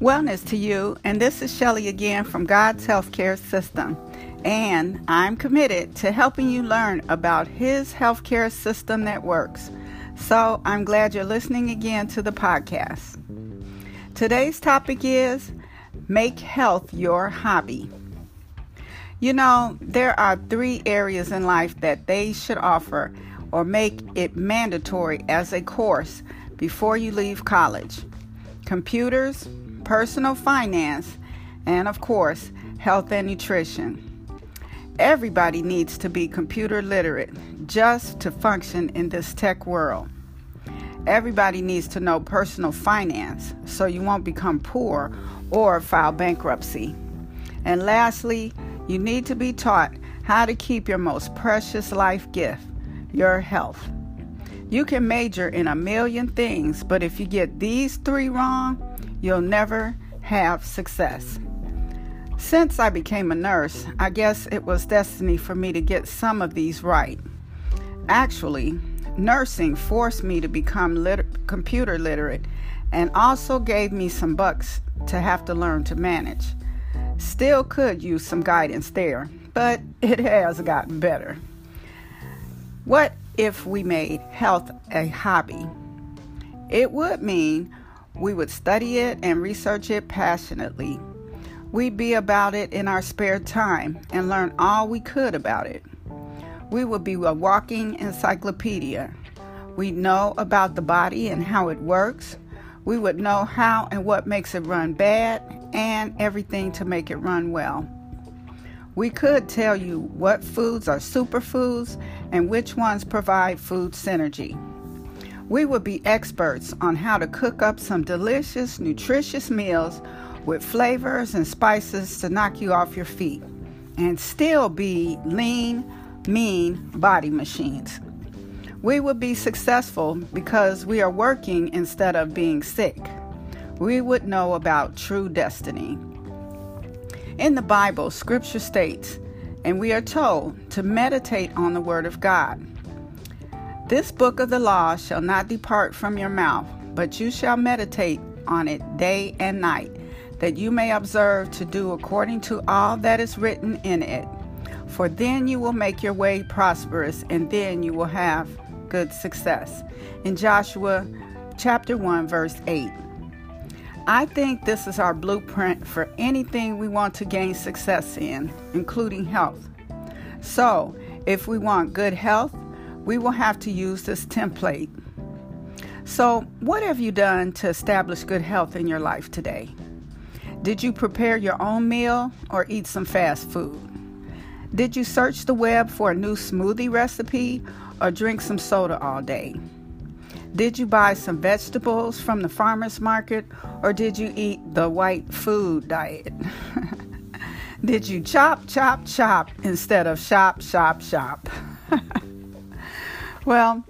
Wellness to you, and this is Shelly again from God's Healthcare System. And I'm committed to helping you learn about His healthcare system that works. So I'm glad you're listening again to the podcast. Today's topic is Make Health Your Hobby. You know, there are three areas in life that they should offer or make it mandatory as a course before you leave college computers, personal finance, and of course, health and nutrition. Everybody needs to be computer literate just to function in this tech world. Everybody needs to know personal finance so you won't become poor or file bankruptcy. And lastly, you need to be taught how to keep your most precious life gift, your health. You can major in a million things, but if you get these three wrong, you'll never have success. Since I became a nurse, I guess it was destiny for me to get some of these right. Actually, nursing forced me to become lit- computer literate and also gave me some bucks to have to learn to manage. Still could use some guidance there, but it has gotten better. What if we made health a hobby? It would mean we would study it and research it passionately. We'd be about it in our spare time and learn all we could about it. We would be a walking encyclopedia. We'd know about the body and how it works. We would know how and what makes it run bad and everything to make it run well. We could tell you what foods are superfoods and which ones provide food synergy. We would be experts on how to cook up some delicious, nutritious meals with flavors and spices to knock you off your feet and still be lean, mean body machines. We would be successful because we are working instead of being sick. We would know about true destiny. In the Bible, scripture states, and we are told to meditate on the Word of God. This book of the law shall not depart from your mouth, but you shall meditate on it day and night, that you may observe to do according to all that is written in it. For then you will make your way prosperous, and then you will have good success. In Joshua chapter 1, verse 8. I think this is our blueprint for anything we want to gain success in, including health. So, if we want good health, we will have to use this template. So, what have you done to establish good health in your life today? Did you prepare your own meal or eat some fast food? Did you search the web for a new smoothie recipe or drink some soda all day? Did you buy some vegetables from the farmer's market or did you eat the white food diet? did you chop, chop, chop instead of shop, shop, shop? well,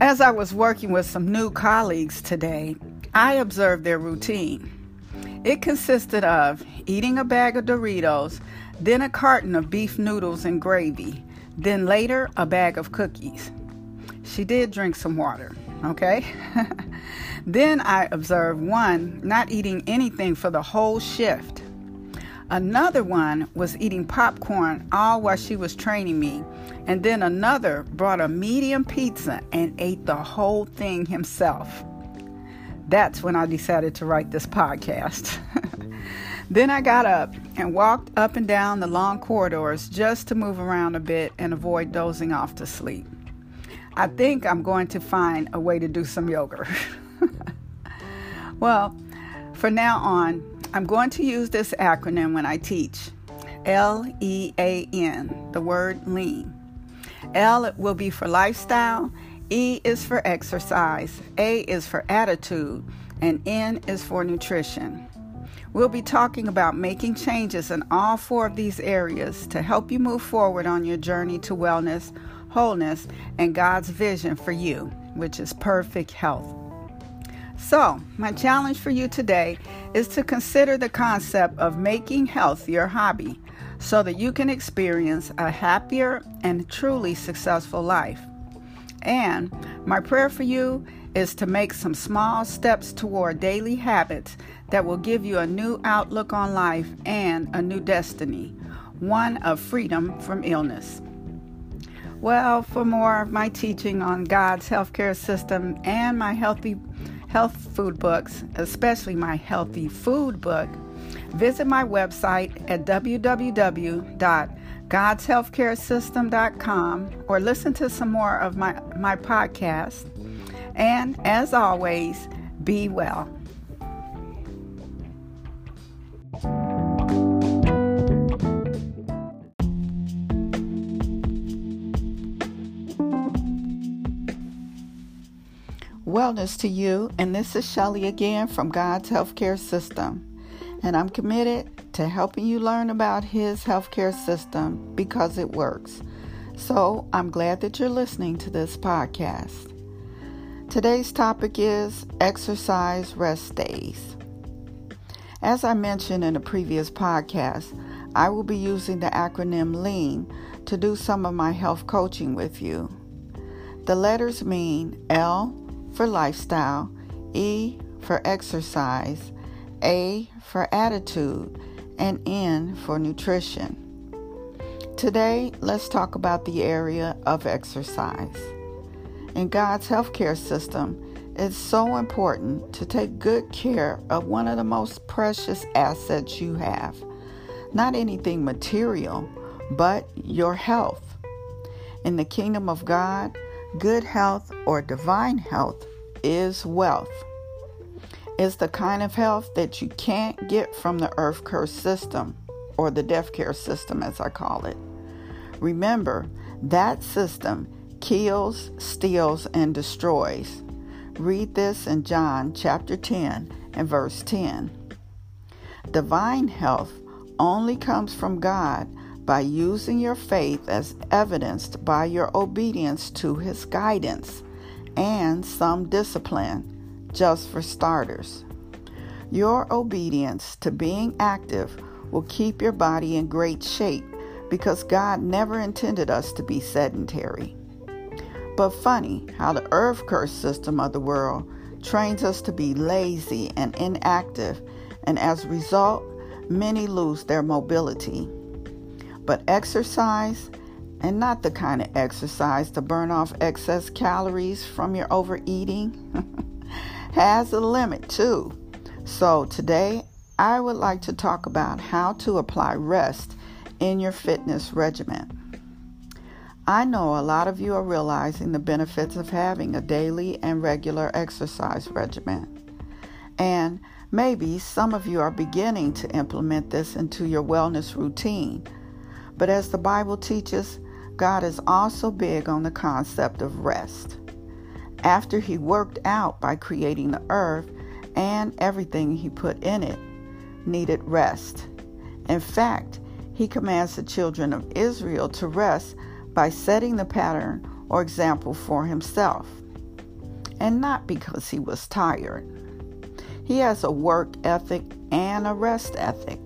as I was working with some new colleagues today, I observed their routine. It consisted of eating a bag of Doritos, then a carton of beef noodles and gravy, then later a bag of cookies. She did drink some water okay? then I observed one not eating anything for the whole shift. Another one was eating popcorn all while she was training me. And then another brought a medium pizza and ate the whole thing himself. That's when I decided to write this podcast. then I got up and walked up and down the long corridors just to move around a bit and avoid dozing off to sleep. I think I'm going to find a way to do some yoga. well, for now on, I'm going to use this acronym when I teach L E A N, the word lean. L will be for lifestyle, E is for exercise, A is for attitude, and N is for nutrition. We'll be talking about making changes in all four of these areas to help you move forward on your journey to wellness wholeness, and God's vision for you, which is perfect health. So, my challenge for you today is to consider the concept of making health your hobby so that you can experience a happier and truly successful life. And my prayer for you is to make some small steps toward daily habits that will give you a new outlook on life and a new destiny, one of freedom from illness. Well, for more of my teaching on God's healthcare system and my healthy health food books, especially my healthy food book, visit my website at www.godshealthcaresystem.com or listen to some more of my, my podcast. And as always, be well. Wellness to you, and this is Shelly again from God's Healthcare System. And I'm committed to helping you learn about His healthcare system because it works. So I'm glad that you're listening to this podcast. Today's topic is exercise rest days. As I mentioned in a previous podcast, I will be using the acronym LEAN to do some of my health coaching with you. The letters mean L for lifestyle, E for exercise, A for attitude, and N for nutrition. Today, let's talk about the area of exercise. In God's healthcare system, it's so important to take good care of one of the most precious assets you have. Not anything material, but your health. In the kingdom of God, Good health or divine health is wealth. It's the kind of health that you can't get from the earth curse system or the death care system, as I call it. Remember, that system kills, steals, and destroys. Read this in John chapter 10 and verse 10. Divine health only comes from God by using your faith as evidenced by your obedience to His guidance and some discipline, just for starters. Your obedience to being active will keep your body in great shape because God never intended us to be sedentary. But funny how the earth curse system of the world trains us to be lazy and inactive, and as a result, many lose their mobility. But exercise, and not the kind of exercise to burn off excess calories from your overeating, has a limit too. So today, I would like to talk about how to apply rest in your fitness regimen. I know a lot of you are realizing the benefits of having a daily and regular exercise regimen. And maybe some of you are beginning to implement this into your wellness routine. But as the Bible teaches, God is also big on the concept of rest. After He worked out by creating the earth and everything He put in it, needed rest. In fact, He commands the children of Israel to rest by setting the pattern or example for Himself, and not because He was tired. He has a work ethic and a rest ethic.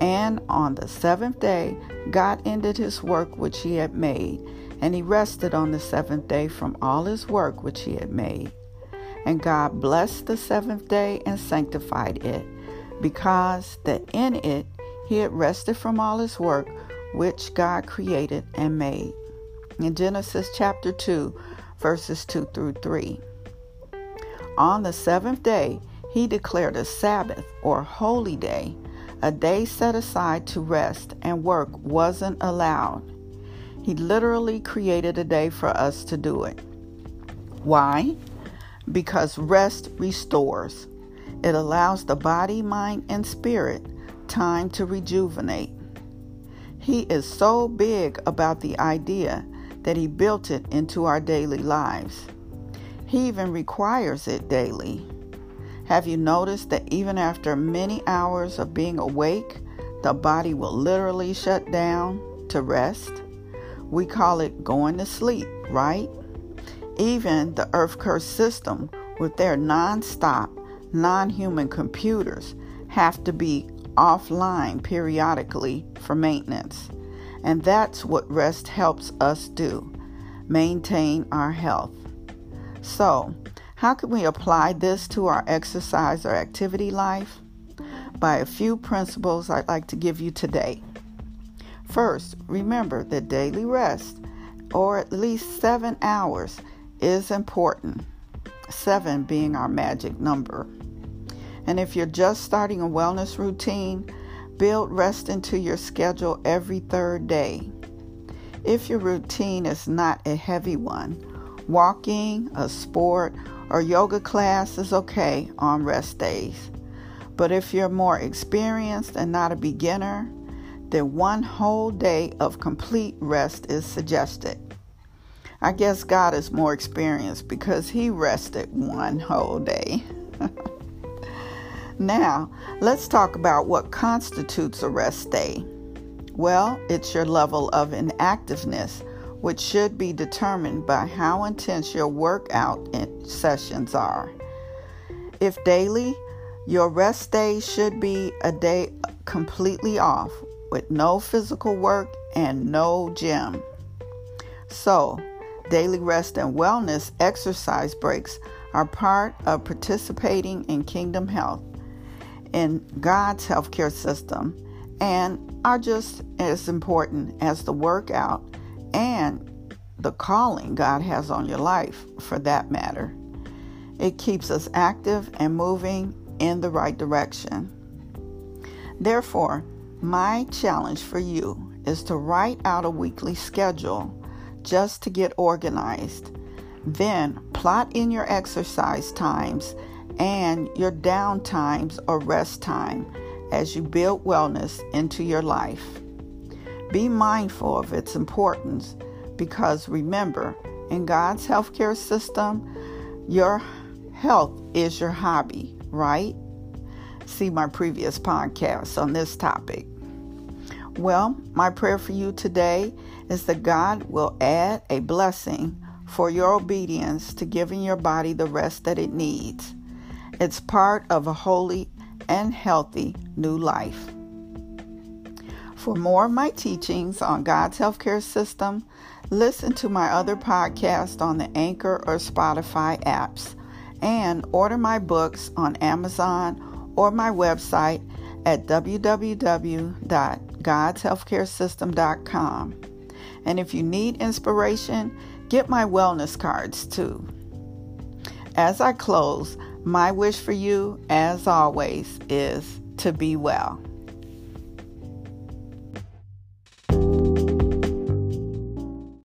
And on the seventh day, God ended his work which he had made, and he rested on the seventh day from all his work which he had made. And God blessed the seventh day and sanctified it, because that in it he had rested from all his work which God created and made. In Genesis chapter 2, verses 2 through 3. On the seventh day, he declared a Sabbath or holy day a day set aside to rest and work wasn't allowed. He literally created a day for us to do it. Why? Because rest restores. It allows the body, mind, and spirit time to rejuvenate. He is so big about the idea that he built it into our daily lives. He even requires it daily. Have you noticed that even after many hours of being awake, the body will literally shut down to rest? We call it going to sleep, right? Even the Earth Curse system, with their non stop, non human computers, have to be offline periodically for maintenance. And that's what rest helps us do maintain our health. So, how can we apply this to our exercise or activity life? By a few principles I'd like to give you today. First, remember that daily rest, or at least seven hours, is important, seven being our magic number. And if you're just starting a wellness routine, build rest into your schedule every third day. If your routine is not a heavy one, walking, a sport, or yoga class is okay on rest days. But if you're more experienced and not a beginner, then one whole day of complete rest is suggested. I guess God is more experienced because He rested one whole day. now, let's talk about what constitutes a rest day. Well, it's your level of inactiveness, which should be determined by how intense your workout sessions are. If daily, your rest day should be a day completely off with no physical work and no gym. So, daily rest and wellness exercise breaks are part of participating in kingdom health in God's healthcare system and are just as important as the workout and the calling God has on your life for that matter. It keeps us active and moving in the right direction. Therefore, my challenge for you is to write out a weekly schedule just to get organized. Then plot in your exercise times and your down times or rest time as you build wellness into your life. Be mindful of its importance because remember, in God's healthcare system, your health is your hobby, right? See my previous podcast on this topic. Well, my prayer for you today is that God will add a blessing for your obedience to giving your body the rest that it needs. It's part of a holy and healthy new life. For more of my teachings on God's healthcare system, listen to my other podcast on the Anchor or Spotify apps and order my books on Amazon or my website at www.godshealthcaresystem.com. And if you need inspiration, get my wellness cards too. As I close, my wish for you, as always, is to be well.